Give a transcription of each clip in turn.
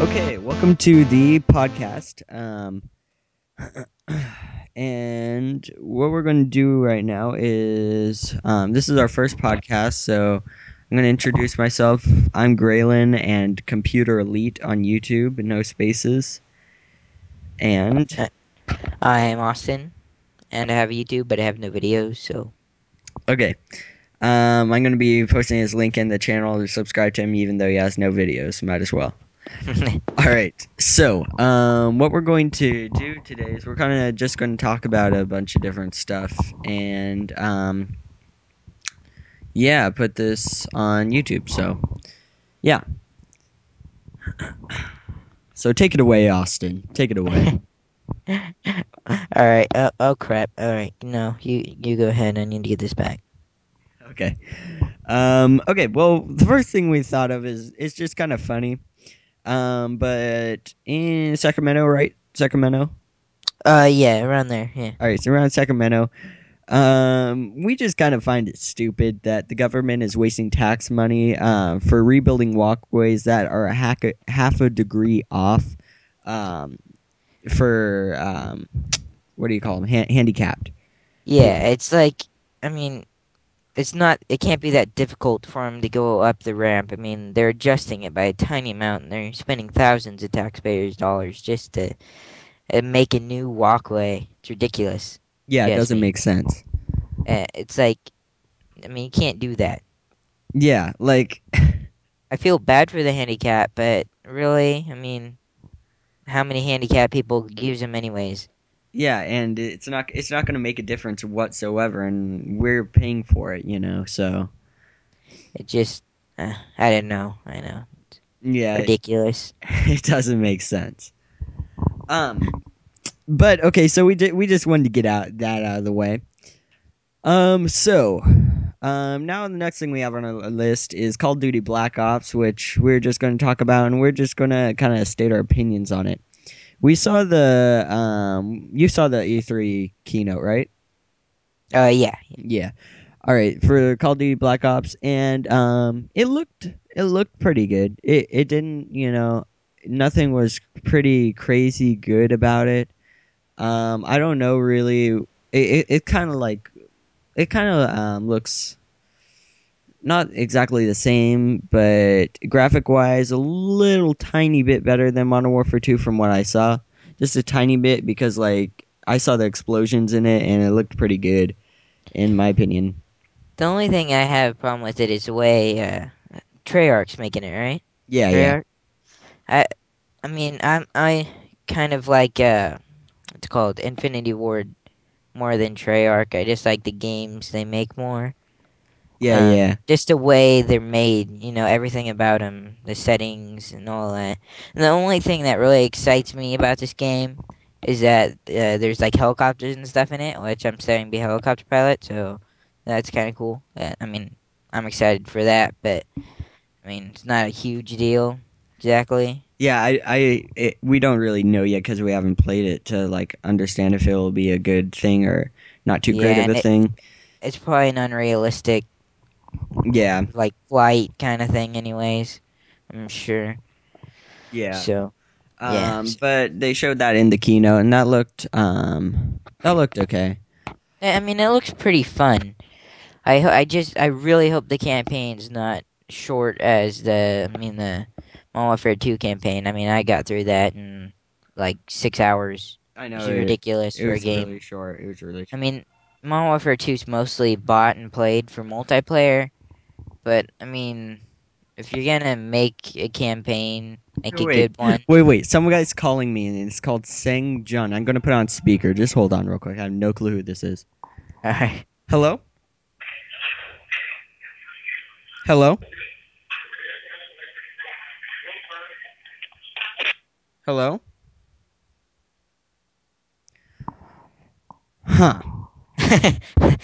Okay, welcome to the podcast. Um, and what we're going to do right now is um, this is our first podcast, so I'm going to introduce myself. I'm Graylin and Computer Elite on YouTube, no spaces. And I'm Austin, and I have YouTube, but I have no videos, so. okay, um, I'm going to be posting his link in the channel to subscribe to him, even though he has no videos. Might as well. All right. So, um, what we're going to do today is we're kind of just going to talk about a bunch of different stuff, and um, yeah, put this on YouTube. So, yeah. So take it away, Austin. Take it away. Alright, oh, oh crap. Alright, no, you, you go ahead. I need to get this back. okay. Um, okay. Well, the first thing we thought of is it's just kind of funny. Um, but in Sacramento, right? Sacramento. Uh, yeah, around there, yeah. All right, so around Sacramento, um, we just kind of find it stupid that the government is wasting tax money uh, for rebuilding walkways that are a hack half a degree off um, for um, what do you call them? Han- handicapped. Yeah, it's like, I mean, it's not, it can't be that difficult for them to go up the ramp. I mean, they're adjusting it by a tiny amount, and they're spending thousands of taxpayers' dollars just to uh, make a new walkway. It's ridiculous. Yeah, it doesn't me. make sense. Uh, it's like, I mean, you can't do that. Yeah, like I feel bad for the handicap, but really, I mean, how many handicapped people use them anyways? Yeah, and it's not it's not going to make a difference whatsoever, and we're paying for it, you know. So It just, uh, I don't know. I know, yeah, ridiculous. it doesn't make sense. Um, but okay, so we did we just wanted to get out that out of the way. Um, so um, now the next thing we have on our list is Call of Duty Black Ops, which we're just going to talk about, and we're just going to kind of state our opinions on it. We saw the um, you saw the E3 keynote, right? Uh, yeah, Yeah. All right, for Call of Duty Black Ops, and um, it looked it looked pretty good. It it didn't, you know, nothing was pretty crazy good about it. Um, I don't know really. It it, it kind of like it kind of um, looks not exactly the same, but graphic wise, a little tiny bit better than Modern Warfare Two from what I saw. Just a tiny bit because like I saw the explosions in it and it looked pretty good, in my opinion. the only thing I have a problem with it is the way uh, Treyarch's making it, right? Yeah, yeah, I, I mean, I'm I kind of like uh, what's called Infinity Ward more than Treyarch. I just like the games they make more. Yeah, Uh, yeah. just the way they're made, you know, everything about them, the settings and all that. And the only thing that really excites me about this game is that uh, there's like helicopters and stuff in it, which I'm studying to be a helicopter pilot, so that's kind of cool. Uh, I mean, I'm excited for that, but I mean, it's not a huge deal exactly. Yeah, I, I, it, we don't really know yet because we haven't played it to like understand if it will be a good thing or not too great of a it- thing. It's probably an unrealistic Yeah, like flight kind of thing, anyways. I'm sure. yeah. So yeah. Um, but they showed that in the keynote, and that looked, um, that looked okay. I mean, it looks pretty fun. I ho- I just I really hope the campaign's not short as the I mean the Modern Warfare Two campaign. I mean, I got through that in like six hours, I know it, ridiculous it for a was game. really short. It was really. I mean, Modern Warfare 2 is mostly bought and played for multiplayer, but I mean, if you're gonna make a campaign, make a Wait. good one. Wait, wait. Some guy's calling me, and it's called Sang Jun. I'm gonna put on speaker. Just hold on, real quick. I have no clue who this is. Alright. Hello. Hello. Hello. Huh.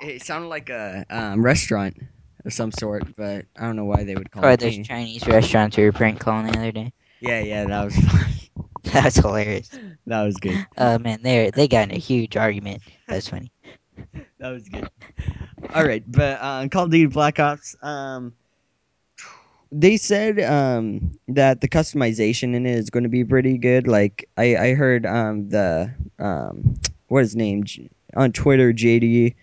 It sounded like a um, restaurant of some sort, but I don't know why they would call Or it. those Chinese restaurants we were prank calling the other day. Yeah, yeah, that was fun. was hilarious. that was good. Oh man, they they got in a huge argument. That's funny. That was good. All right, but uh, Call of Duty Black Ops. Um, they said um, that the customization in it is going to be pretty good. Like I, I heard um, the um, what is his name J- on Twitter, JD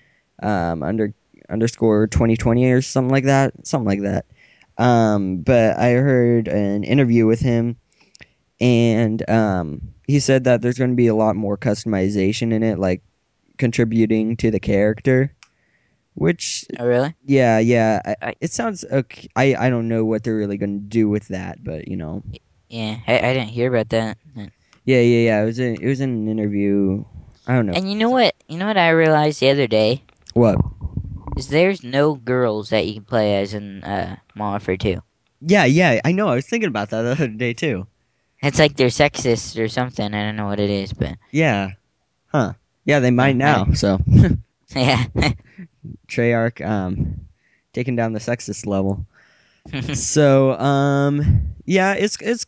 um, under underscore twenty twenty or something like that, something like that. Um, but I heard an interview with him, and um, he said that there's going to be a lot more customization in it, like contributing to the character. Which Oh, really? yeah, yeah. I, I- it sounds okay. I I don't know what they're really going to do with that, but you know, Yeah, I, I didn't hear about that. yeah, yeah, yeah. It was in, it was in an interview. I don't know And you know what? You know what I realized the other day what. is there's no girls that you can play as in uh, Modern Warfare 2. Yeah, yeah. I know. I was thinking about that the other day too. It's like they're sexist or something. I don't know what it is, but Yeah, huh? Yeah, they might now. So yeah. Treyarch um taking down the sexist level. so um yeah, it's it's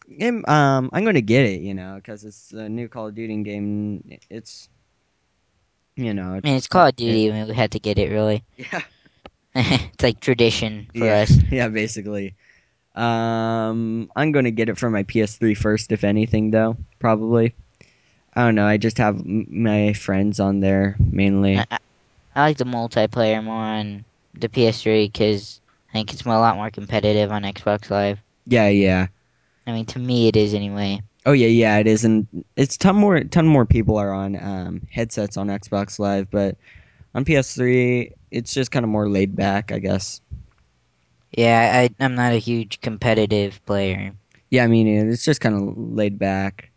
um I'm gonna get it, you know, because it's a new Call of Duty game. It's you know, I mean, it's Call of Duty. I mean, we had to get it, really. yeah. it's like tradition for yeah, us. Yeah, basically. Um, I'm gonna get it for my PS3 first, if anything, though. Probably. I don't know. I just have m- my friends on there mainly. I, I, I like the multiplayer more on the PS3 because I think it's a lot more competitive on Xbox Live. Yeah, yeah. I mean, to me, it is anyway. Oh yeah, yeah. It is, and it's ton more. Ton more people are on um, headsets on Xbox Live, but on PS3, it's just kind of more laid back, I guess. Yeah, I, I'm not a huge competitive player. Yeah, I mean, it's just kind of laid back.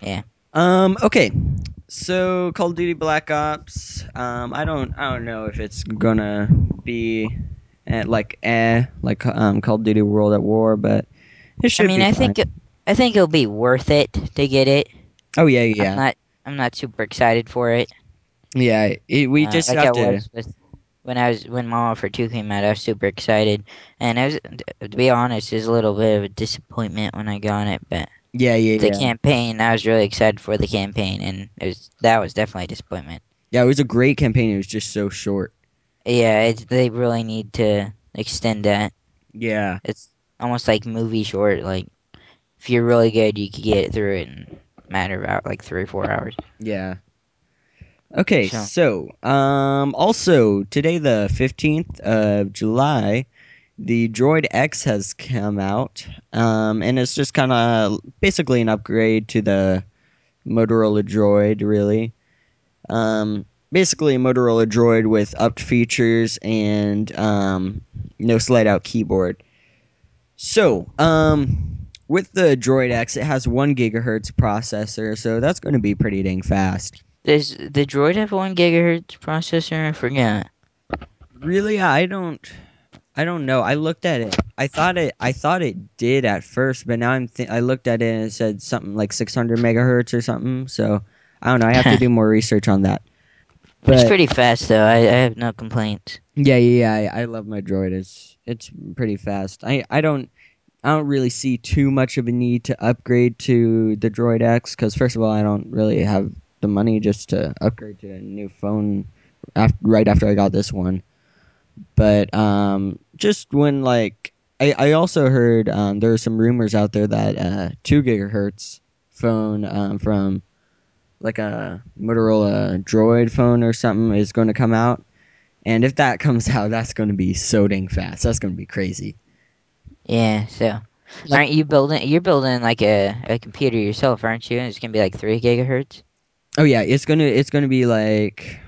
Yeah. Um. Okay. So Call of Duty Black Ops. Um. I don't. I don't know if it's gonna be eh, like eh like um Call of Duty World at War, but it should. I mean, I fine. think it, I think it'll be worth it to get it. Oh yeah, I'm yeah, not I'm not super excited for it. yeah. It, we Uh, just like have I to. was with when I was when Modern Warfare Two came out. I was super excited, and I was to be honest, it was a little bit of a disappointment when I got it. But Yeah, yeah, the yeah. campaign, I was really excited for the campaign, and it was that was definitely a disappointment. Yeah, it was a great campaign. It was just so short. Yeah, it, they really need to extend that. Yeah. It's almost like movie short. Like if you're really good, you could get through it in a matter of about like three or four hours. Yeah. Okay, So- so um also today the 15th of July, the Droid X has come out. Um and it's just kind of basically an upgrade to the Motorola Droid really. Um basically a Motorola Droid with upped features and um no slide out keyboard. So, um with the Droid X, it has one gigahertz processor, so that's going to be pretty dang fast. Does the Droid have one gigahertz processor? I forgot. Really, I don't. I don't know. I looked at it. I thought it. I thought it did at first, but now I'm. Th- I looked at it and it said something like 600 megahertz or something. So I don't know. I have to do more research on that. it's pretty fast though. I, I have no complaints. yeah, yeah, yeah. I, I love my droid. It's it's pretty fast. I I don't. I don't really see too much of a need to upgrade to the Droid X because first of all, I don't really have the money just to upgrade to a new phone right after I got this one. But um, just when like I, I also heard um, there are some rumors out there that uh, two gigahertz phone um, from like a Motorola Droid phone or something is going to come out, and if that comes out, that's going to be so dang fast. That's going to be crazy. Yeah. So, Like- aren't you building? You're building like a, a computer yourself, aren't you? And it's gonna be like three gigahertz. Oh yeah, it's gonna it's gonna be like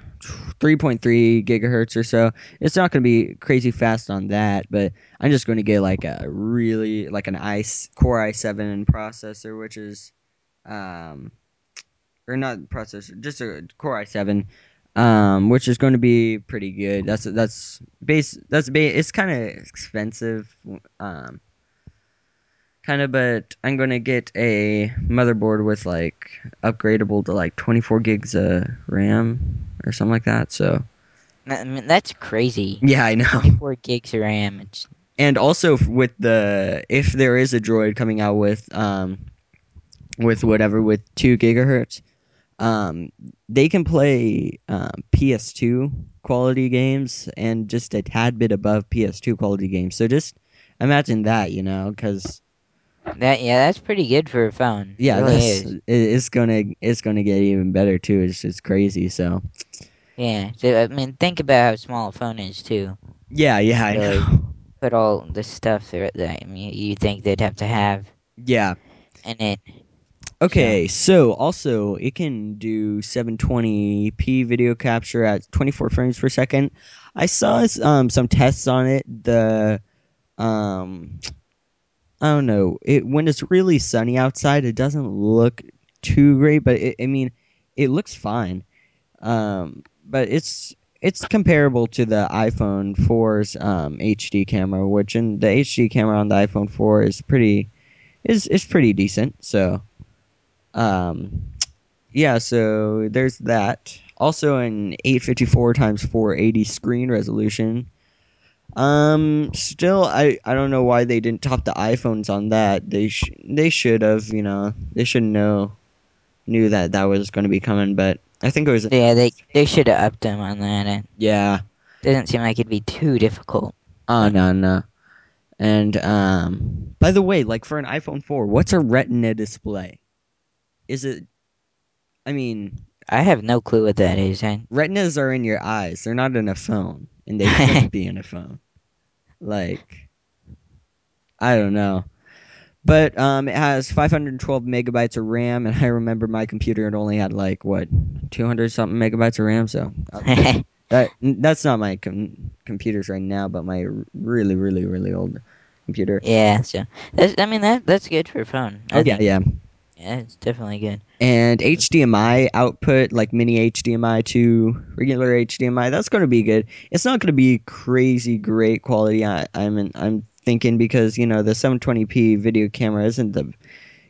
3.3 gigahertz or so. It's not gonna be crazy fast on that, but I'm just gonna get like a really like an i Core i7 processor, which is um or not processor, just a Core i7, um, which is going to be pretty good. That's that's base. That's ba- It's kind of expensive, um, kind of, but I'm going to get a motherboard with like upgradable to like 24 gigs of RAM or something like that. So I mean, that's crazy. yeah, I know. Twenty-four gigs of RAM. It's and also with the if there is a droid coming out with um with whatever with two gigahertz um they can play um, ps2 quality games and just a tad bit above ps2 quality games so just imagine that, you know, because That yeah, that's pretty good for a phone. It yeah, really is. it's gonna it's gonna get even better too. It's just crazy. So Yeah. So, I mean, think about how small a phone is too. yeah, yeah, I Really? know. Put all the stuff there that I mean, you think they'd have to have Yeah. in it. Okay, so also it can do 720p video capture at 24 frames per second. I saw um, some tests on it. The um, I don't know. It when it's really sunny outside, it doesn't look too great, but it, I mean, it looks fine. Um, but it's it's comparable to the iPhone 4's um, HD camera, which in the HD camera on the iPhone 4 is pretty is is pretty decent. So, um, yeah. So there's that. Also, an 854 times 480 screen resolution. Um, still, I I don't know why they didn't top the iPhones on that. They sh- they should have. You know, they should know knew that that was going to be coming, but I think it was Yeah, they they should have upped them on that. It yeah. doesn't seem like it'd be too difficult. Oh no no. And um by the way, like for an iPhone 4, what's a retina display? Is it I mean, I have no clue what that is. I, retinas are in your eyes. They're not in a phone, and they shouldn't be in a phone. Like I don't know. But um, it has 512 megabytes of RAM, and I remember my computer it only had like what 200 something megabytes of RAM. So uh, that that's not my com- computers right now, but my really really really old computer. yeah, so I mean that that's good for a phone. I Oh yeah, yeah. Yeah, it's definitely good. And HDMI output, like mini HDMI to regular HDMI, that's going to be good. It's not going to be crazy great quality. I, I'm in, I'm thinking because you know the 720p video camera isn't the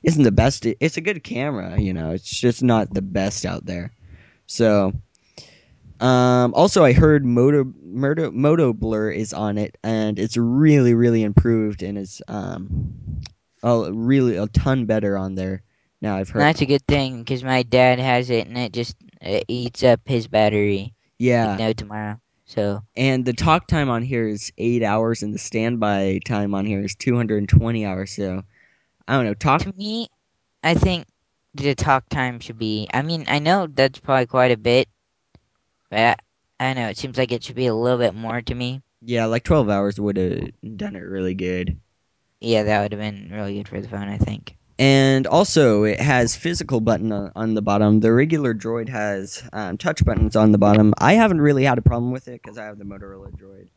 isn't the best. It's a good camera, you know. It's just not the best out there. So, um, also I heard Moto Moto Moto Blur is on it, and it's really really improved and it's um, oh really a ton better on there. Now I've heard. That's a good thing because my dad has it and it just uh eats up his battery. yeah, Like no tomorrow. So and the talk time on here is eight hours, and the standby time on here is two hundred and twenty hours. So I don't know. Talk. to me, I think the talk time should be. I mean, I know that's probably quite a bit, but I, I know. It seems like it should be a little bit more to me. Yeah, like twelve hours would have done it really good. Yeah, that would have been really good for the phone. I think. And also, it has physical button on, on the bottom. The regular Droid has um, touch buttons on the bottom. I haven't really had a problem with it because I have the Motorola Droid.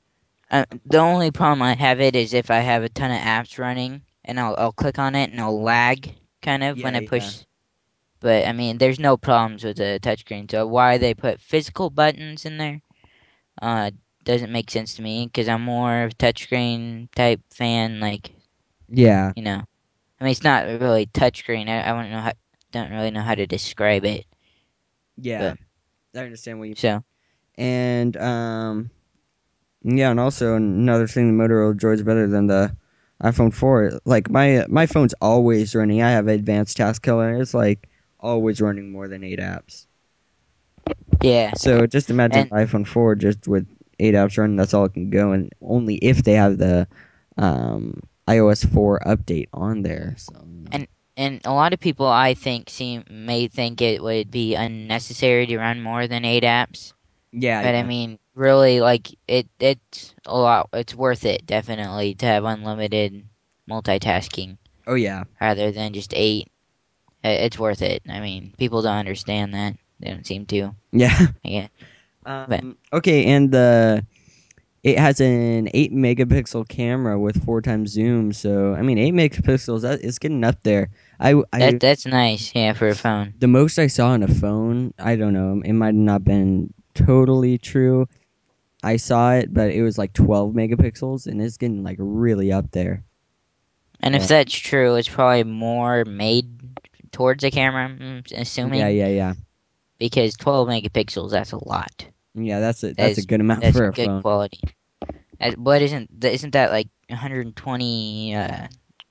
Uh, the only problem I have it is if I have a ton of apps running and I'll I'll click on it and I'll lag kind of when I push. But I mean, there's no problems with the touchscreen. So why they put physical buttons in there, uh, doesn't make sense to me because I'm more of a touchscreen type fan. Like Yeah, you know, I mean, it's not really touchscreen. I I don't know how don't really know how to describe it. yeah. I understand what you. So And um, yeah, and also another thing, the Motorola Droid's better than the iPhone 4. Like my my phone's always running. I have advanced task killer. It's like always running more than eight apps. yeah, So just imagine And- iPhone 4 just with eight apps running. That's all it can go, and only if they have the um, iOS 4 update on there. So And- and a lot of people I think seem may think it would be unnecessary to run more than eight apps. yeah, But yeah. I mean, really, like it, it's a lot. It's worth it definitely to have unlimited multitasking oh yeah, rather than just eight. It's worth it. I mean, people don't understand that. They don't seem to. yeah. Yeah. Um, okay, and the it has an eight megapixel camera with four times zoom. So I mean, eight megapixels that is getting up there. I, I That that's nice. Yeah, for a phone. the most I saw on a phone, I don't know, it might have not been totally true. I saw it, but it was like 12 megapixels, and it's getting like really up there. And Yeah. if that's true, it's probably more made towards a camera. I'm assuming. Yeah, yeah, yeah, Because 12 megapixels, that's a lot. Yeah. That's a That that's a good amount That's for a good phone. quality. But What isn't isn't that like 120 uh,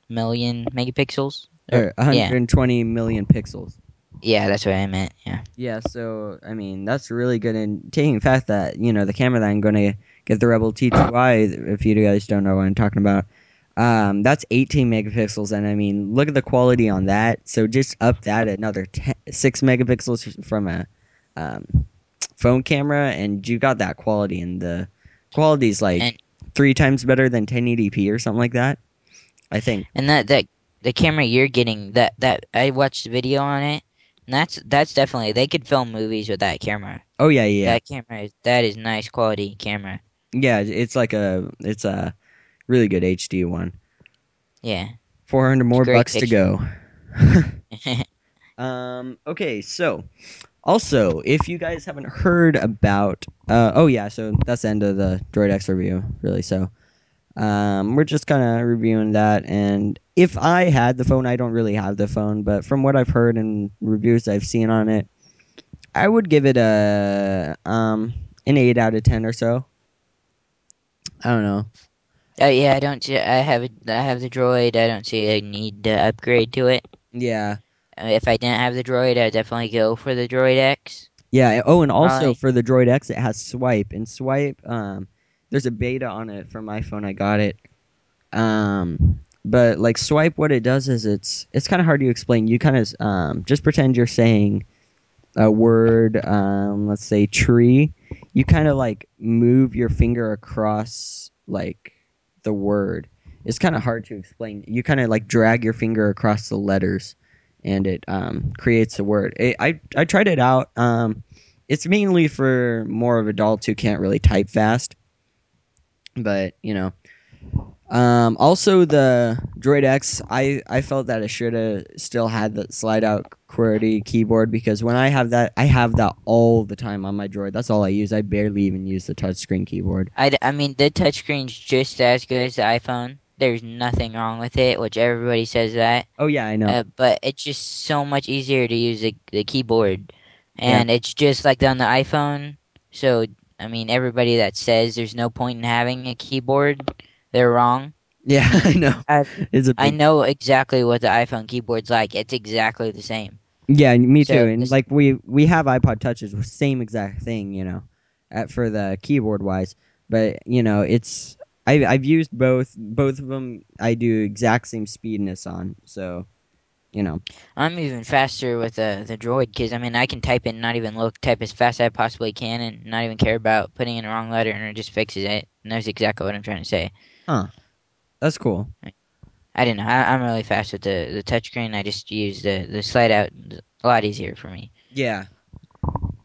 million megapixels? Or 120 million pixels. Yeah, that's what I meant. Yeah. Yeah, so I mean that's really good. And taking the fact that you know the camera that I'm going to get the Rebel T2i, if you guys don't know what I'm talking about, Um, that's 18 megapixels, and I mean, look at the quality on that. So just up that another 10, six megapixels from a um, phone camera, and you got that quality, and the quality is like And- three times better than 1080p or something like that. I think. And that that the camera you're getting that that I watched the video on it. And that's that's definitely they could film movies with that camera. Oh yeah, yeah, That camera is that is nice quality camera. yeah. It's like a it's a really good HD one. Yeah. 400 more bucks to go. Um, okay, so also, if you guys haven't heard about, uh, oh yeah, so that's the end of the Droid X review, really. So, um, we're just kind of reviewing that, and if I had the phone, I don't really have the phone, but from what I've heard and reviews I've seen on it, I would give it a um an eight out of ten or so. I don't know. Uh, yeah, I don't. I have I have the droid. I don't see a need to upgrade to it. Yeah, if I didn't have the droid, I'd definitely go for the Droid X. Yeah. Oh, and also Right. for the Droid X, it has Swype, and Swype, um, there's a beta on it from my phone. I got it. Um, but like Swype, what it does is it's it's kind of hard to explain. You kind of um just pretend you're saying a word. Um, let's say tree. You kind of like move your finger across like the word. It's kind of hard to explain. You kind of like drag your finger across the letters and it um, creates a word. It, I I tried it out. Um, it's mainly for more of adults who can't really type fast, but you know. Um, also, the Droid X, I, I felt that it should have still had the slide out QWERTY keyboard because when I have that, I have that all the time on my Droid. That's all I use. I barely even use the touchscreen keyboard. I, I mean, the touchscreen's just as good as the iPhone. There's nothing wrong with it, which everybody says that. Oh yeah, I know. Uh, but it's just so much easier to use the, the keyboard, and it's just like on the iPhone. So I mean, everybody that says there's no point in having a keyboard, they're wrong. yeah, I know. I've- It's a I big- know exactly what the iPhone keyboard's like. It's exactly the same. Yeah, me too. So and this- like we we have iPod touches, same exact thing, you know, at, for the keyboard wise. But you know, it's I I've used both. Both of them, I do exact same speedness on. So, you know, I'm even faster with the the Droid because I mean I can type and not even look, type as fast as I possibly can, and not even care about putting in the wrong letter, and it just fixes it. And that's exactly what I'm trying to say. Huh. That's cool. I didn't know. I, I'm really fast with the the touchscreen. I just use the the slide out. A lot easier for me. Yeah.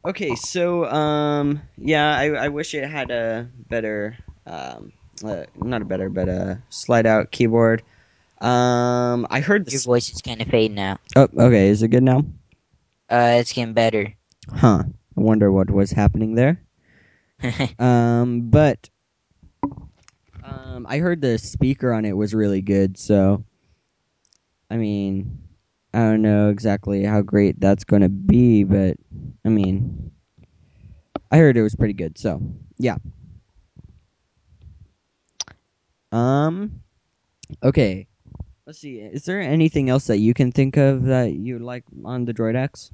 Okay, so um, yeah, I I wish it had a better um, uh, not a better, but a slide out keyboard. Um, I heard Your voice is kind of fading out. Oh, okay, is it good now? Uh, it's getting better. Huh. I wonder what was happening there. Um, but um, I heard the speaker on it was really good. So, I mean, I don't know exactly how great that's going to be, but I mean, I heard it was pretty good. So, yeah. Um. Okay. Let's see. Is there anything else that you can think of that you like on the Droid X?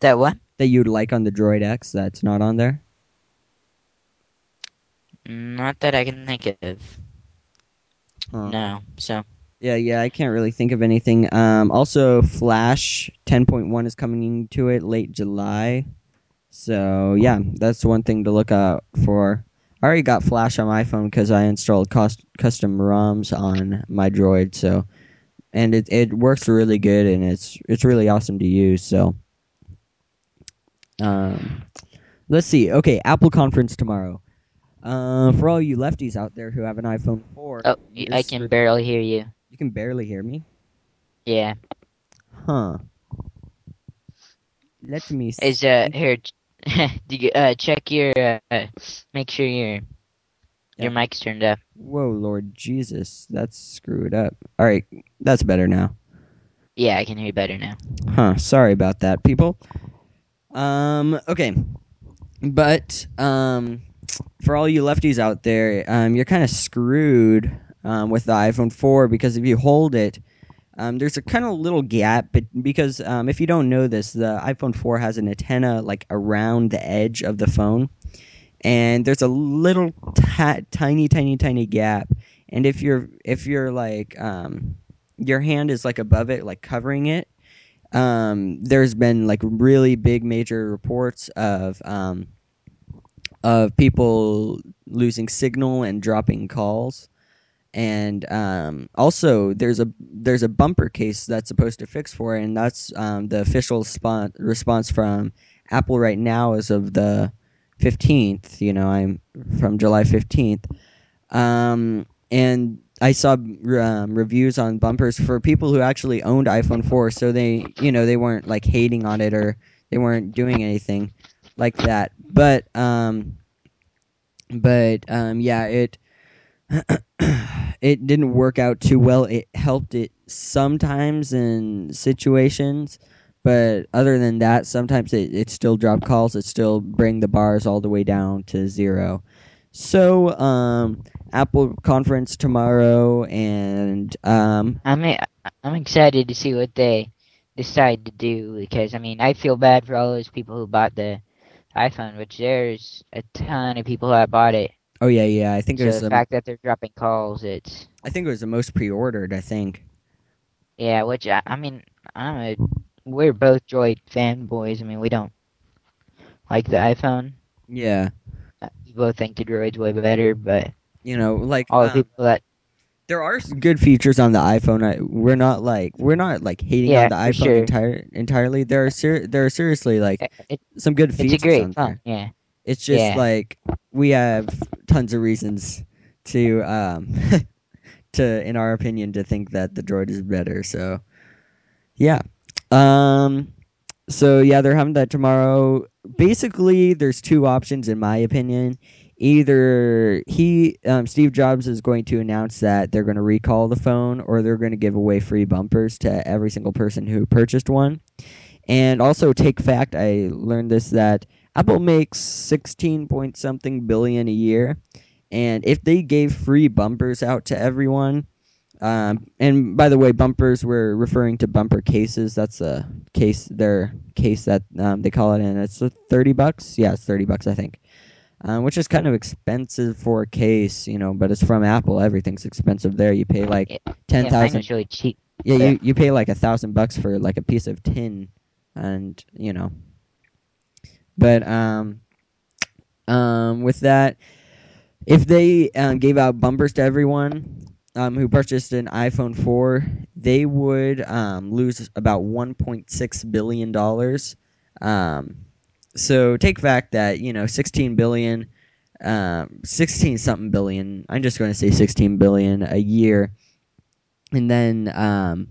that what? That you'd like on the Droid X that's not on there? Not that I can think of. No. So Yeah, yeah, I can't really think of anything. Um, also, Flash 10.1 is coming to it late July. So, yeah, that's one thing to look out for. I already got Flash on my phone because I installed cost- custom ROMs on my Droid. So, and it it works really good and it's it's really awesome to use. So, um, let's see. Okay, Apple conference tomorrow. Uh, for all you lefties out there who have an iPhone 4, oh, I can barely hear you. you can barely hear me. Yeah. Huh. Let me see. Is uh here? you uh check your uh make sure your Yeah. your mic's turned up. Whoa, Lord Jesus. That's screwed up. Alright, that's better now. Yeah, I can hear you better now. Huh. Sorry about that, people. Um, okay. But, um, for all you lefties out there, um, you're kind of screwed um, with the iPhone 4 because if you hold it, um, there's a kind of little gap, but because um, if you don't know this, the iPhone 4 has an antenna like around the edge of the phone, and there's a little ta- tiny, tiny, tiny gap, and if you're if you're like um your hand is like above it, like covering it, um, there's been like really big major reports of um, of people losing signal and dropping calls and um, also there's a there's a bumper case that's supposed to fix for it and that's um, the official spon- response from apple right now as of the 15th you know i'm from july 15th um, and i saw um, reviews on bumpers for people who actually owned iphone 4 so they you know they weren't like hating on it or they weren't doing anything like that. But um but um yeah it it didn't work out too well. It helped it sometimes in situations but other than that sometimes it, it still dropped calls. It still bring the bars all the way down to zero. So um apple conference tomorrow and um I'm I'm excited to see what they decide to do because I mean I feel bad for all those people who bought the iPhone, which there's a ton of people that bought it. Oh yeah yeah i think it So was the the, fact that they're dropping calls, it's i think it was the most pre-ordered i think yeah. Which I, I mean, I'm a we're both Droid fanboys. I mean, we don't like the iPhone. yeah Uh, We both think the Droid's way better, but you know like all the um, people that there are good features on the iPhone. I, we're not like we're not like hating Yeah, on the iPhone sure. entire entirely. There are ser- there are seriously like it, it, some good features. it's a great on phone. there. Yeah, It's just Yeah. like we have tons of reasons to um to in our opinion to think that the Droid is better. So yeah. Um so yeah, they're having that tomorrow. Basically, there's two options in my opinion. Either he, um, Steve Jobs, is going to announce that they're going to recall the phone, or they're going to give away free bumpers to every single person who purchased one. And also, take fact, I learned this that Apple makes sixteen point something billion a year, and if they gave free bumpers out to everyone, um, and by the way, bumpers we're referring to bumper cases. That's a case, their case that um, they call it, and it's uh, thirty bucks. Yeah, it's thirty bucks, I think, um, which is kind of expensive for a case, you know. But it's from Apple. Everything's expensive there. You pay like Yeah, ten yeah, mine thousand. really cheap. Yeah, yeah. you you pay like a thousand bucks for like a piece of tin, and you know. But um, um, with that, if they um, gave out bumpers to everyone um, who purchased an iPhone 4, they would um, lose about 1.6 billion dollars. Um, so take fact that you know 16 billion, um, 16 something billion. I'm just going to say 16 billion a year, and then um,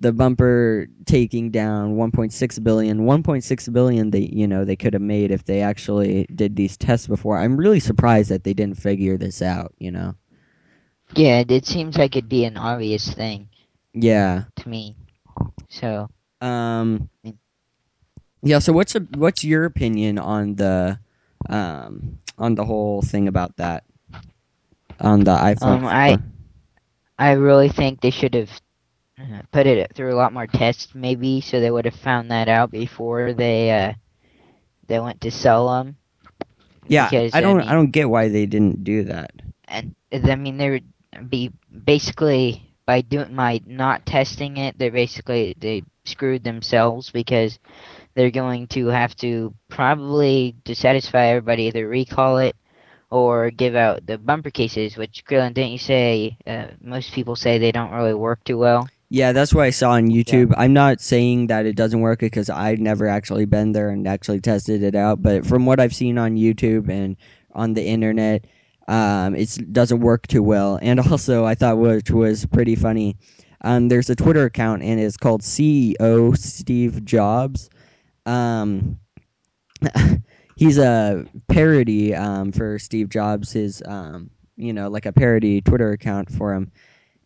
the bumper taking down 1.6 billion. 1.6 billion they you know they could have made if they actually did these tests before. I'm really surprised that they didn't figure this out you know? Yeah, it seems like it'd be an obvious thing. Yeah. To me. So. Um yeah so what's a, what's your opinion on the um on the whole thing about that? On the iphone Um, I- I really think they should have uh, put it through a lot more tests, maybe, so they would have found that out before they uh they went to sell them. yeah because, i I don't mean- i don't get why they didn't do that And I mean, they would be basically by doing by not testing it, they're basically they screwed themselves because they're going to have to probably to satisfy everybody either recall it or give out the bumper cases. Which Graylin, didn't you say? Uh, most people say they don't really work too well. Yeah, that's what I saw on YouTube. I'm not saying that it doesn't work because I've never actually been there and actually tested it out, but from what I've seen on YouTube and on the internet, um, it doesn't work too well. And also, I thought which was pretty funny. Um, there's a Twitter account and it's called CEO Steve Jobs. Um, he's a parody um, for Steve Jobs. His um, you know like a parody Twitter account for him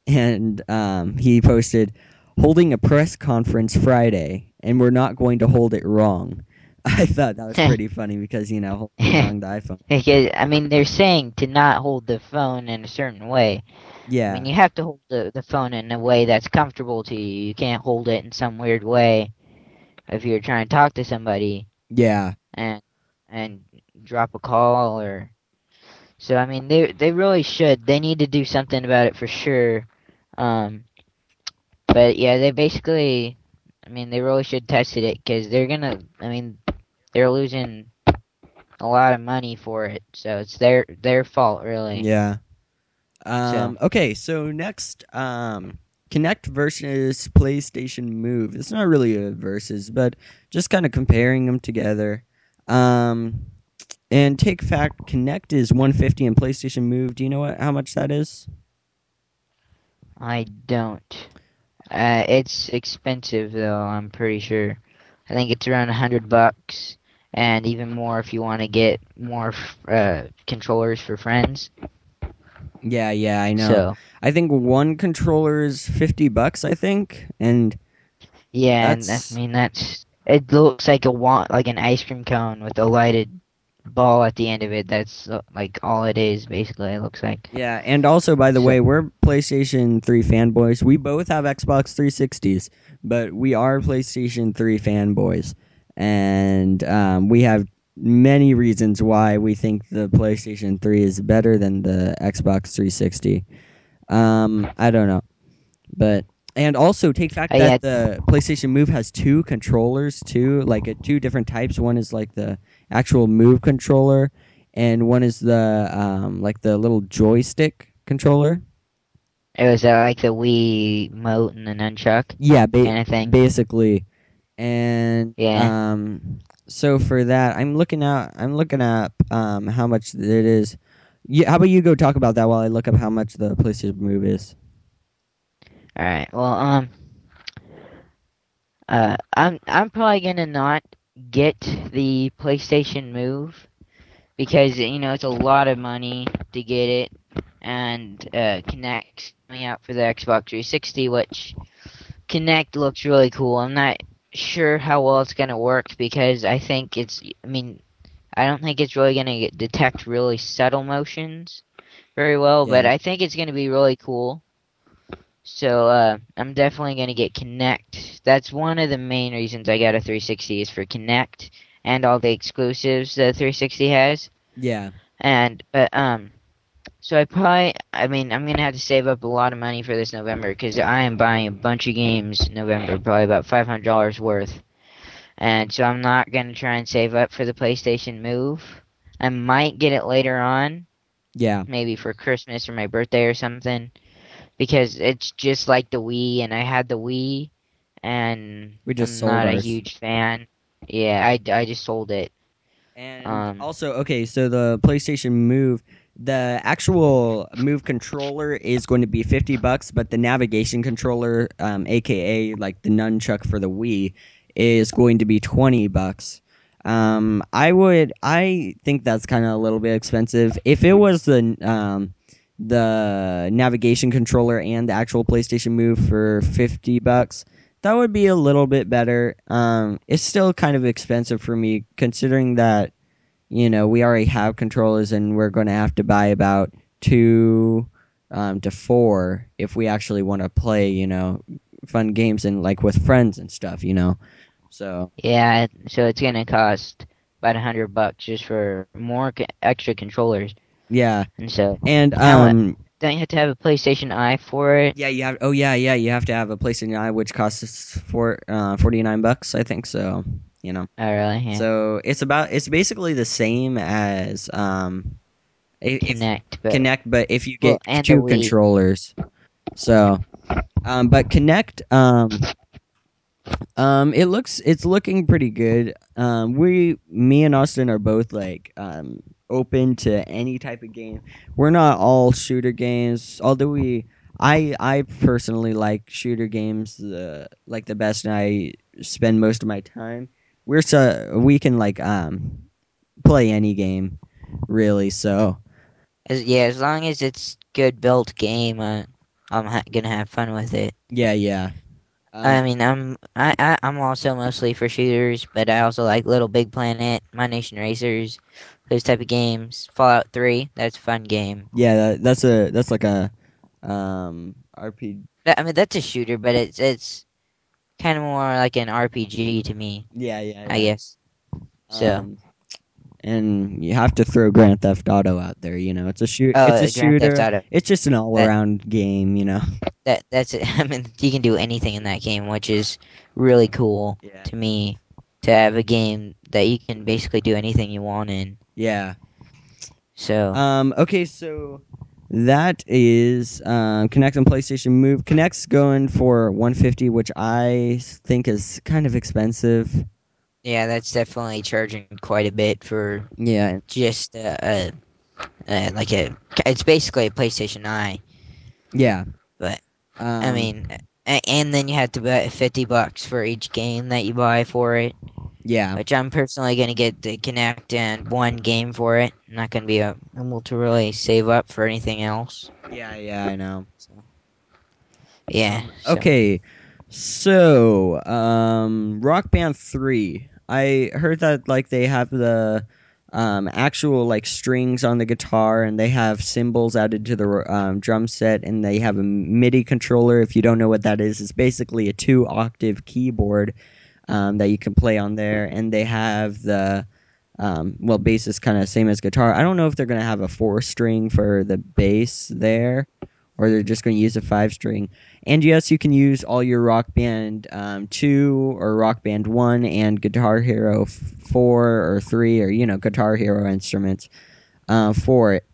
and um, he posted holding a press conference Friday, and we're not going to hold it wrong. I thought that was pretty funny because you know holding the iPhone. Because I mean, they're saying to not hold the phone in a certain way. I Yeah, mean, you have to hold the, the phone in a way that's comfortable to you. You can't hold it in some weird way if you're trying to talk to somebody yeah, and and drop a call or So I mean, they they really should. They need to do something about it for sure. Um, but yeah, they basically, I mean, they really should tested it because they're gonna. I mean, they're losing a lot of money for it, so it's their their fault really. Yeah. Um, Okay, so next, um, Kinect versus PlayStation Move. It's not really a versus, but just kind of comparing them together. Um, and take fact, Kinect is 150 and PlayStation Move. Do you know what how much that is? I don't. Uh, it's expensive though. I'm pretty sure. I think it's around a hundred bucks, and even more if you want to get more uh, controllers for friends. Yeah, yeah, I know. So I think one controller is 50 bucks, I think, and yeah, That's- and I mean that's it looks like a wa- like an ice cream cone with a lighted ball at the end of it. That's uh, like all it is basically. It looks like. Yeah, and also by the So- way, we're PlayStation 3 fanboys. We both have Xbox 360s, but we are PlayStation 3 fanboys. And um, we have many reasons why we think the PlayStation 3 is better than the Xbox 360. Um, I don't know. But and also take fact Oh, that yeah. the PlayStation Move has two controllers too, like uh, two different types. One is like the actual Move controller and one is the um like the little joystick controller. It was uh, like the Wii mote and the nunchuck Yeah, ba- kind of thing. basically. And Yeah. um so for that, I'm looking at I'm looking up um how much it is. Yeah, how about you go talk about that while I look up how much the PlayStation Move is? All right. Well, um, uh, I'm I'm probably gonna not get the PlayStation Move because you know it's a lot of money to get it, and uh, Kinect's coming out for the Xbox 360, which Kinect looks really cool. I'm not sure how well it's gonna work because I think it's. I mean, I don't think it's really gonna get, detect really subtle motions very well, but I think it's gonna be really cool. So uh, I'm definitely gonna get Kinect. That's one of the main reasons I got a 360 is for Kinect and all the exclusives the 360 has. Yeah. And but um, so I probably I mean I'm gonna have to save up a lot of money for this November because I am buying a bunch of games in November, probably about five hundred dollars worth. And so I'm not gonna try and save up for the PlayStation Move. I might get it later on, Yeah. maybe for Christmas or my birthday or something, because it's just like the Wii, and I had the Wii, and We just I'm sold not a huge fan. Yeah, I, I just sold it. And Um, also, okay, so the PlayStation Move, the actual Move controller is going to be fifty bucks, but the navigation controller, um, aka like the nunchuck for the Wii, is going to be twenty bucks. Um, I would, I think that's kind of a little bit expensive. If it was the um, the navigation controller and the actual PlayStation Move for fifty bucks, that would be a little bit better. Um, it's still kind of expensive for me considering that you know we already have controllers and we're going to have to buy about two um, to four if we actually want to play you know fun games and like with friends and stuff. You know, so yeah, so it's gonna cost about a hundred bucks just for more co- extra controllers, yeah, and so and Now, um, don't you have to have a PlayStation Eye for it? yeah, you have. Oh yeah, yeah, you have to have a PlayStation Eye, which costs four uh, forty nine bucks, I think. So you know. Oh, really? Yeah. So it's about it's basically the same as um if, if Kinect, but Kinect, but if you get and the two controllers. So, um, but Kinect, um, um, it looks it's looking pretty good. Um, we, me and Austin are both like um open to any type of game. We're not all shooter games, although we. I I personally like shooter games the like the best, and I spend most of my time. We're so we can like um play any game, really. So as, yeah, as long as it's good built game, uh, I'm ha- gonna have fun with it. yeah, yeah. Um, I mean, I'm I, I I'm also mostly for shooters, but I also like Little Big Planet, ModNation Racers, those type of games. Fallout Three, that's a fun game. Yeah, that, that's a that's like a um RP. I mean, that's a shooter, but it's it's kind of more like an RPG to me, Yeah, yeah, I guess. So Um, and you have to throw Grand Theft Auto out there. You know, it's a shoot. Oh, it's a Grand Theft shooter. Auto. It's just an all-around game. You know. That that's it. I mean, you can do anything in that game, which is really cool Yeah. to me. To have a game that you can basically do anything you want in. Yeah. So Um. Okay. So that is um, Kinect and PlayStation Move. Kinect's going for 150, which I think is kind of expensive. yeah, that's definitely charging quite a bit for Yeah. just uh, a, uh, like a. It's basically a PlayStation Eye. Yeah. But, Um, I mean, and then you have to buy fifty bucks for each game that you buy for it. yeah. Which I'm personally gonna get the Kinect and one game for it. I'm not gonna be able to really save up for anything else. Yeah. Yeah. I know. So, yeah. so- Okay, so um, Rock Band Three. I heard that like they have the um, actual like strings on the guitar, and they have cymbals added to the um, drum set, and they have a MIDI controller. If you don't know what that is, it's basically a two octave keyboard um, that you can play on there, and they have the um, well, bass is kind of same as guitar. I don't know if they're gonna have a four string for the bass there, or they're just gonna use a five string. And yes, you can use all your Rock Band um, 2 or Rock Band 1 and Guitar Hero 4 or 3 or, you know, Guitar Hero instruments uh, for it.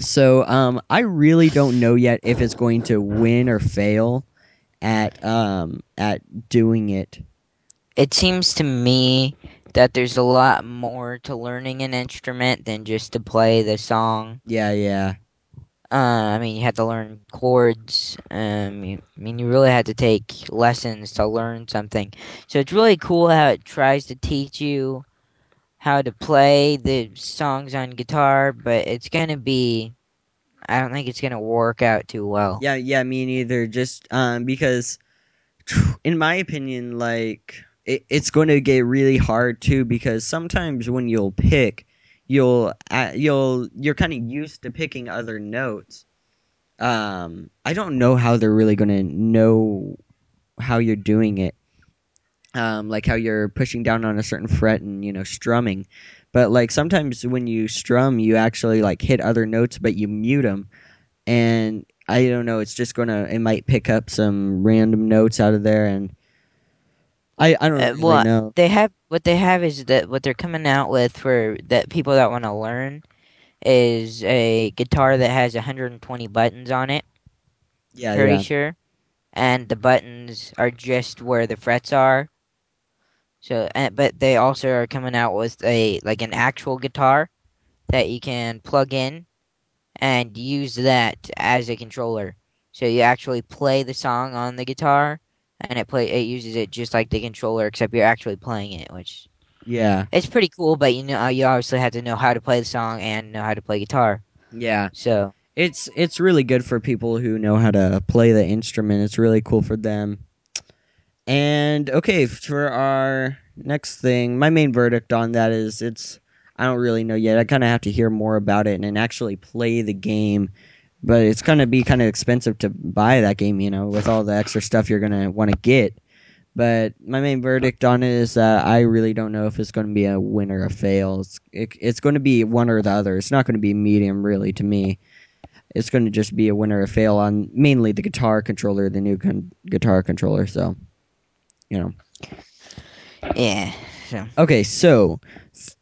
So um, I really don't know yet if it's going to win or fail at um, at doing it. It seems to me that there's a lot more to learning an instrument than just to play the song. Yeah, yeah. Uh, I mean, you had to learn chords. Um, you, I mean, you really had to take lessons to learn something. So it's really cool how it tries to teach you how to play the songs on guitar, but it's gonna be. I don't think it's gonna work out too well. Yeah, yeah, me neither. Just um, because, in my opinion, like it, it's going to get really hard too. Because sometimes when you'll pick, you'll uh, you'll you're kind of used to picking other notes. Um, I don't know how they're really to know how you're doing it. Um, like how you're pushing down on a certain fret and you know strumming, but like sometimes when you strum, you actually like hit other notes, but you mute them, and I don't know. It's just gonna. It might pick up some random notes out of there, and I I don't Uh, really well, know. They have what they have is that what they're coming out with for that people that want to learn is a guitar that has 120 buttons on it. Yeah, pretty yeah, sure. And the buttons are just where the frets are. So, and, but they also are coming out with a like an actual guitar that you can plug in and use that as a controller. So you actually play the song on the guitar, and it play it uses it just like the controller, except you're actually playing it, which yeah, it's pretty cool. But you know, uh, you obviously have to know how to play the song and know how to play guitar. yeah. So It's it's really good for people who know how to play the instrument. It's really cool for them. And okay, for our next thing, my main verdict on that is it's I don't really know yet. I kind of have to hear more about it and, and actually play the game. But it's going to be kind of expensive to buy that game, you know, with all the extra stuff you're going to want to get. But my main verdict on it is that I really don't know if it's going to be a win or a fail. It's, it, it's going to be one or the other. It's not going to be medium, really, to me. It's going to just be a win or a fail on mainly the guitar controller, the new con- guitar controller. So, you know. yeah, so Okay, so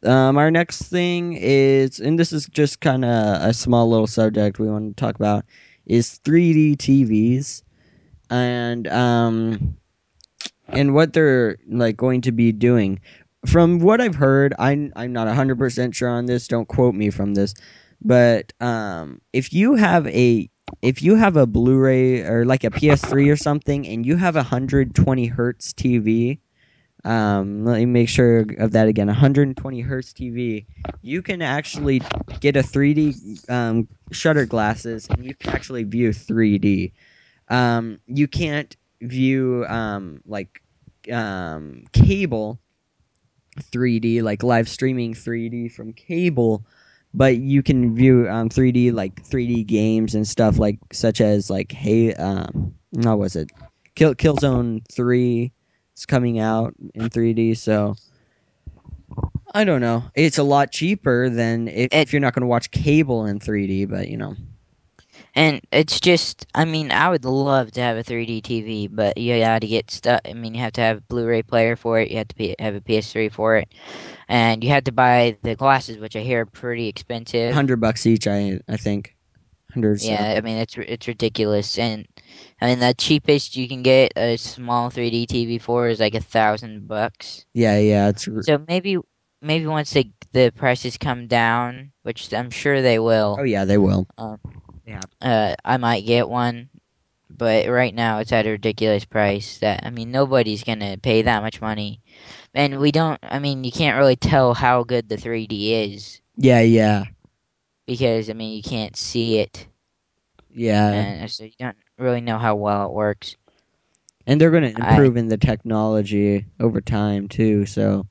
um, our next thing is, and this is just kind of a small little subject we want to talk about, is 3D TVs, and um, and what they're like going to be doing. From what I've heard, I'm I'm not hundred percent sure on this. Don't quote me from this, but um, if you have a if you have a Blu-ray or like a PS3 or something, and you have a 120 hertz TV, um, let me make sure of that again. 120 hertz TV. You can actually get a 3D um, shutter glasses, and you can actually view 3D. Um, you can't view um, like um, cable 3D, like live streaming 3D from cable, but you can view um, 3D like 3D games and stuff like such as like hey, um, what was it? Kill Killzone 3 it's coming out in 3D. So, I don't know. It's a lot cheaper than if, It- if you're not going to watch cable in 3D, but you know. And it's just, I mean, I would love to have a 3D TV, but you got to get stuff. I mean, you have to have a Blu-ray player for it. You have to be, have a PS3 for it, and you have to buy the glasses, which I hear are pretty expensive. 100 bucks each, I I think. 100 so. Yeah, I mean it's it's ridiculous, and I mean the cheapest you can get a small 3D TV for is like a thousand bucks. Yeah, yeah, it's So maybe maybe once they, the prices come down, which I'm sure they will, Oh yeah, they will. Yeah. uh, I might get one. But right now it's at a ridiculous price. That I mean nobody's gonna pay that much money, and we don't. I mean you can't really tell how good the 3D is Yeah, yeah. Because I mean you can't see it, Yeah. and so you don't really know how well it works. And they're going to I- improve in the technology over time too, so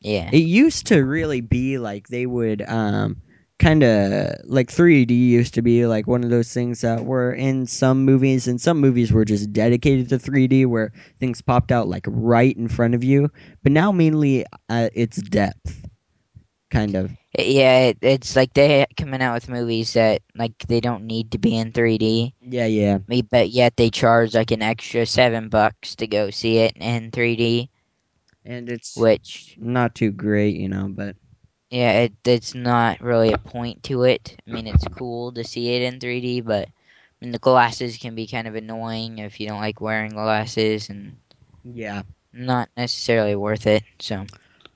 Yeah. It used to really be like they would um kind of like 3D used to be like one of those things that were in some movies and some movies were just dedicated to 3D where things popped out like right in front of you but now mainly uh, it's depth kind of. Yeah, it, it's like they coming out with movies that like they don't need to be in 3D, yeah yeah. But yet they charge like an extra seven bucks to go see it in 3D, and it's which not too great you know but yeah, it it's not really a point to it. I mean, it's cool to see it in 3D, but I mean the glasses can be kind of annoying if you don't like wearing glasses, and yeah. not necessarily worth it. So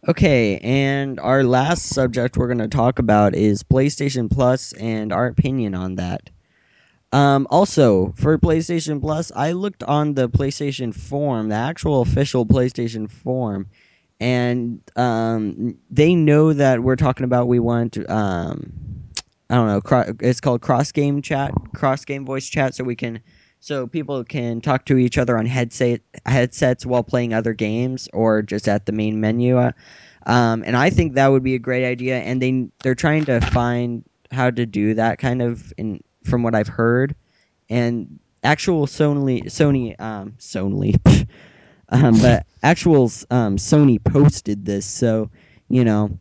Okay, and our last subject we're going to talk about is PlayStation Plus and our opinion on that. Um, also, for PlayStation Plus, I looked on the PlayStation form, the actual official PlayStation form, and um, they know that we're talking about we want, um, I don't know, cro- it's called cross game chat, cross game voice chat, so we can, so people can talk to each other on headset headsets while playing other games or just at the main menu. Uh, um, and I think that would be a great idea. And they they're trying to find how to do that kind of in from what I've heard. And actual Sony Sony um, Sony, um, but actual um, Sony posted this, so you know.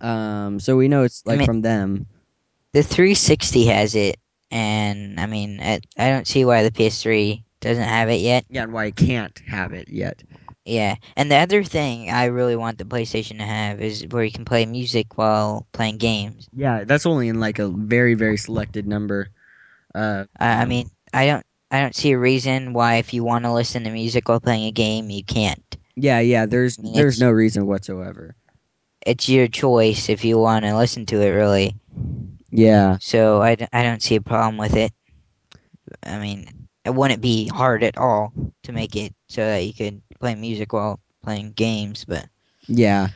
Um, so we know it's I like mean- from them. the 360 has it, and I mean I, I don't see why the PS3 doesn't have it yet. Yeah, and why I can't have it yet. Yeah, and the other thing I really want the PlayStation to have is where you can play music while playing games. Yeah, that's only in like a very very selected number. Uh, I, I mean, I don't I don't see a reason why if you want to listen to music while playing a game you can't. yeah, yeah. There's I mean, there's no reason whatsoever. It's your choice if you want to listen to it, really. Yeah, So I, d- I don't see a problem with it. I mean, it wouldn't be hard at all to make it so that you could play music while playing games, but yeah.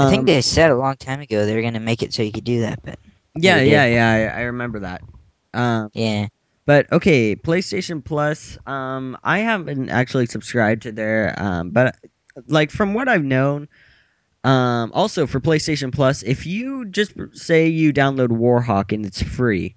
I think Um, they said a long time ago they were going to make it so you could do that, but yeah, yeah, yeah. I, I remember that. Um, yeah. but okay, PlayStation Plus. Um, I haven't actually subscribed to their. Um, but like from what I've known, um, also for PlayStation Plus, if you just say you download Warhawk and it's free,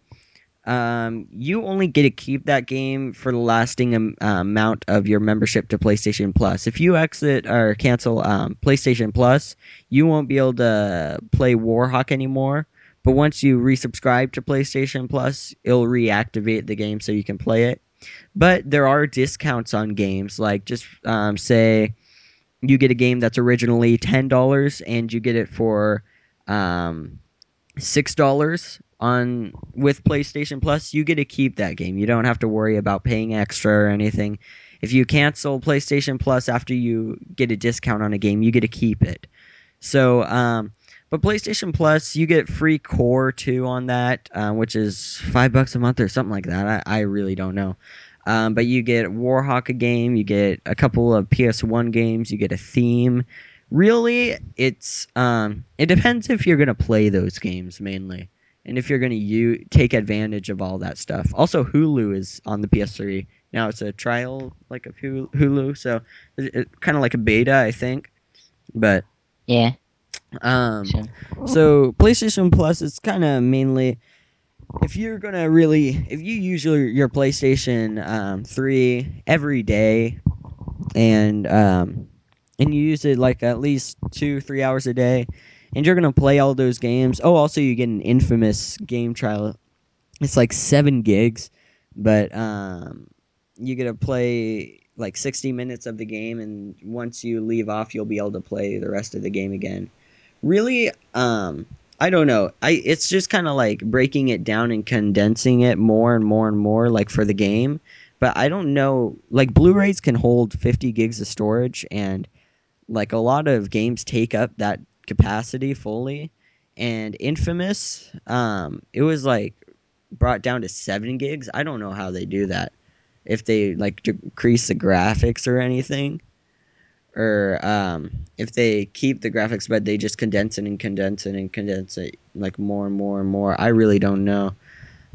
um, you only get to keep that game for the lasting um, amount of your membership to PlayStation Plus. If you exit or cancel um, PlayStation Plus, you won't be able to play Warhawk anymore. But once you resubscribe to PlayStation Plus, it'll reactivate the game so you can play it. But there are discounts on games, like just um, say you get a game that's originally ten dollars and you get it for um, six dollars on with PlayStation Plus. You get to keep that game. You don't have to worry about paying extra or anything. If you cancel PlayStation Plus after you get a discount on a game, you get to keep it. So, um, but PlayStation Plus, you get free Qore too on that, uh, which is five bucks a month or something like that. I, I really don't know. Um, but you get Warhawk a game, you get a couple of PS1 games, you get a theme. Really, it's um, it depends if you're gonna play those games mainly, and if you're gonna u- take advantage of all that stuff. Also, Hulu is on the PS3 now. It's a trial like of Hulu, so it's it, kind of like a beta, I think. But Yeah. um, So, so PlayStation Plus is kind of mainly if you're gonna really if you use your, your PlayStation um, three every day and um, and you use it like at least two, three hours a day, and you're gonna play all those games. Oh, also you get an infamous game trial. It's like seven gigs, but um, you get to play like 60 minutes of the game, and once you leave off, you'll be able to play the rest of the game again. Really, um, I don't know. I it's just kind of like breaking it down and condensing it more and more and more, like for the game. But I don't know. Like Blu-rays can hold 50 gigs of storage, and like a lot of games take up that capacity fully. And Infamous, um, it was like brought down to seven gigs. I don't know how they do that. If they like decrease the graphics or anything, or um, if they keep the graphics but they just condense it and condense it and condense it like more and more and more. I really don't know.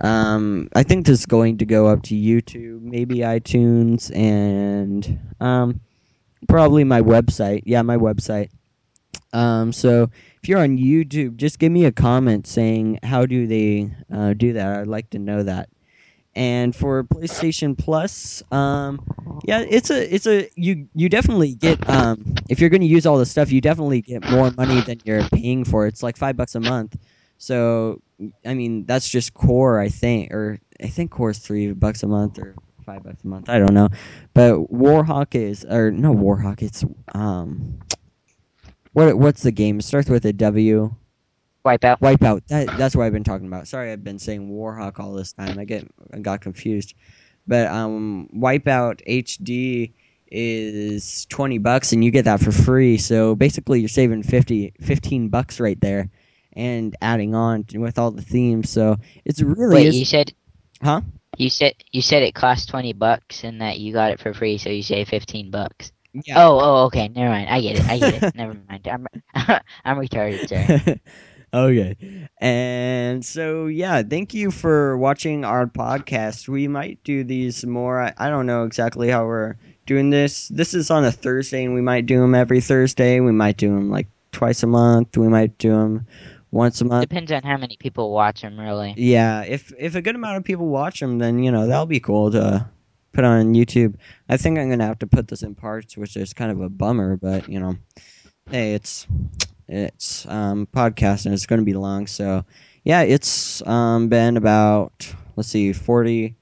Um, I think this is going to go up to YouTube, maybe iTunes, and um, probably my website. Yeah, my website. Um, so if you're on YouTube, just give me a comment saying how do they uh, do that. I'd like to know that. And for PlayStation Plus, um, yeah, it's a it's a you you definitely get um, if you're going to use all the stuff, you definitely get more money than you're paying for. It's like five bucks a month. So I mean that's just Qore, I think, or I think Qore is three bucks a month or five bucks a month. I don't know, but Warhawk is or no Warhawk. It's um, what what's the game? It starts with a W. Wipeout. Wipeout. That, that's what I've been talking about. Sorry, I've been saying Warhawk all this time. I get I got confused. But um, Wipeout HD is 20 bucks and you get that for free. So basically you're saving 50 15 bucks right there and adding on with all the themes. So it's really Wait, is, you said Huh? you said you said it cost twenty bucks and that you got it for free, so you say fifteen bucks. yeah. Oh, oh, okay. Never mind. I get it. I get it. Never mind. I'm I'm retarded, sir. okay. And so, yeah, thank you for watching our podcast. We might do these more. I, I don't know exactly how we're doing this. This is on a Thursday, and we might do them every Thursday. We might do them like twice a month. We might do them once a month. Depends on how many people watch them, really. Yeah, if if a good amount of people watch them, then you know that'll be cool to put on YouTube. I think I'm gonna have to put this in parts, which is kind of a bummer, but you know, hey, it's it's um podcast and it's gonna be long, so yeah, it's um been about let's see, 40,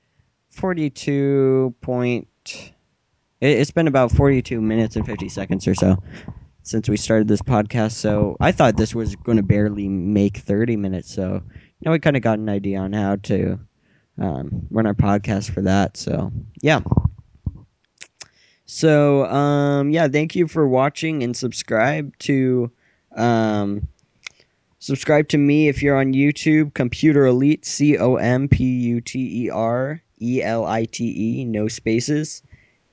42 point. It, it's been about forty two minutes and fifty seconds or so since we started this podcast. So I thought this was going to barely make 30 minutes. So now we kind of got an idea on how to um, run our podcast for that. So yeah. So um, yeah, thank you for watching and subscribe to um, subscribe to me if you're on YouTube. Computer Elite, C O M P U T E R E L I T E, no spaces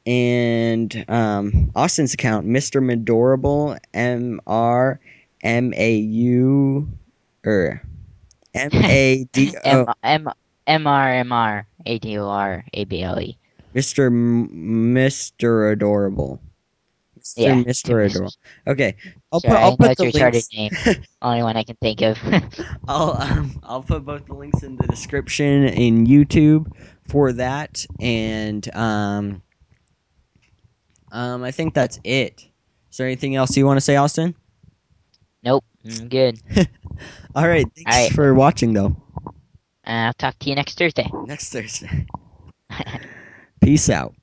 and um, Austin's account, Mr. Madorable, M R M A U or M A D O, M M R M R A D O R A B L E. Mr. M- Mr. Adorable. Mr. Yeah, Mr. Okay, I'll Sorry, put I'll put the links. name. Only one I can think of. I'll um, I'll put both the links in the description in YouTube for that, and um, um, I think that's it. Is there anything else you want to say, Austin? nope. I'm good. All right, thanks All right. for watching, though. Uh, I'll talk to you next Thursday. Next Thursday. Peace out.